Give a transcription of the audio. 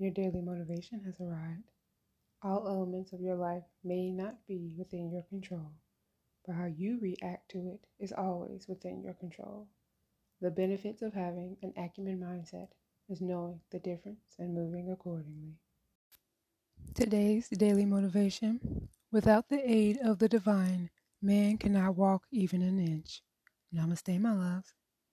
Your daily motivation has arrived. All elements of your life may not be within your control, but how you react to it is always within your control. The benefits of having an acumen mindset is knowing the difference and moving accordingly. Today's daily motivation Without the aid of the divine, man cannot walk even an inch. Namaste, my loves.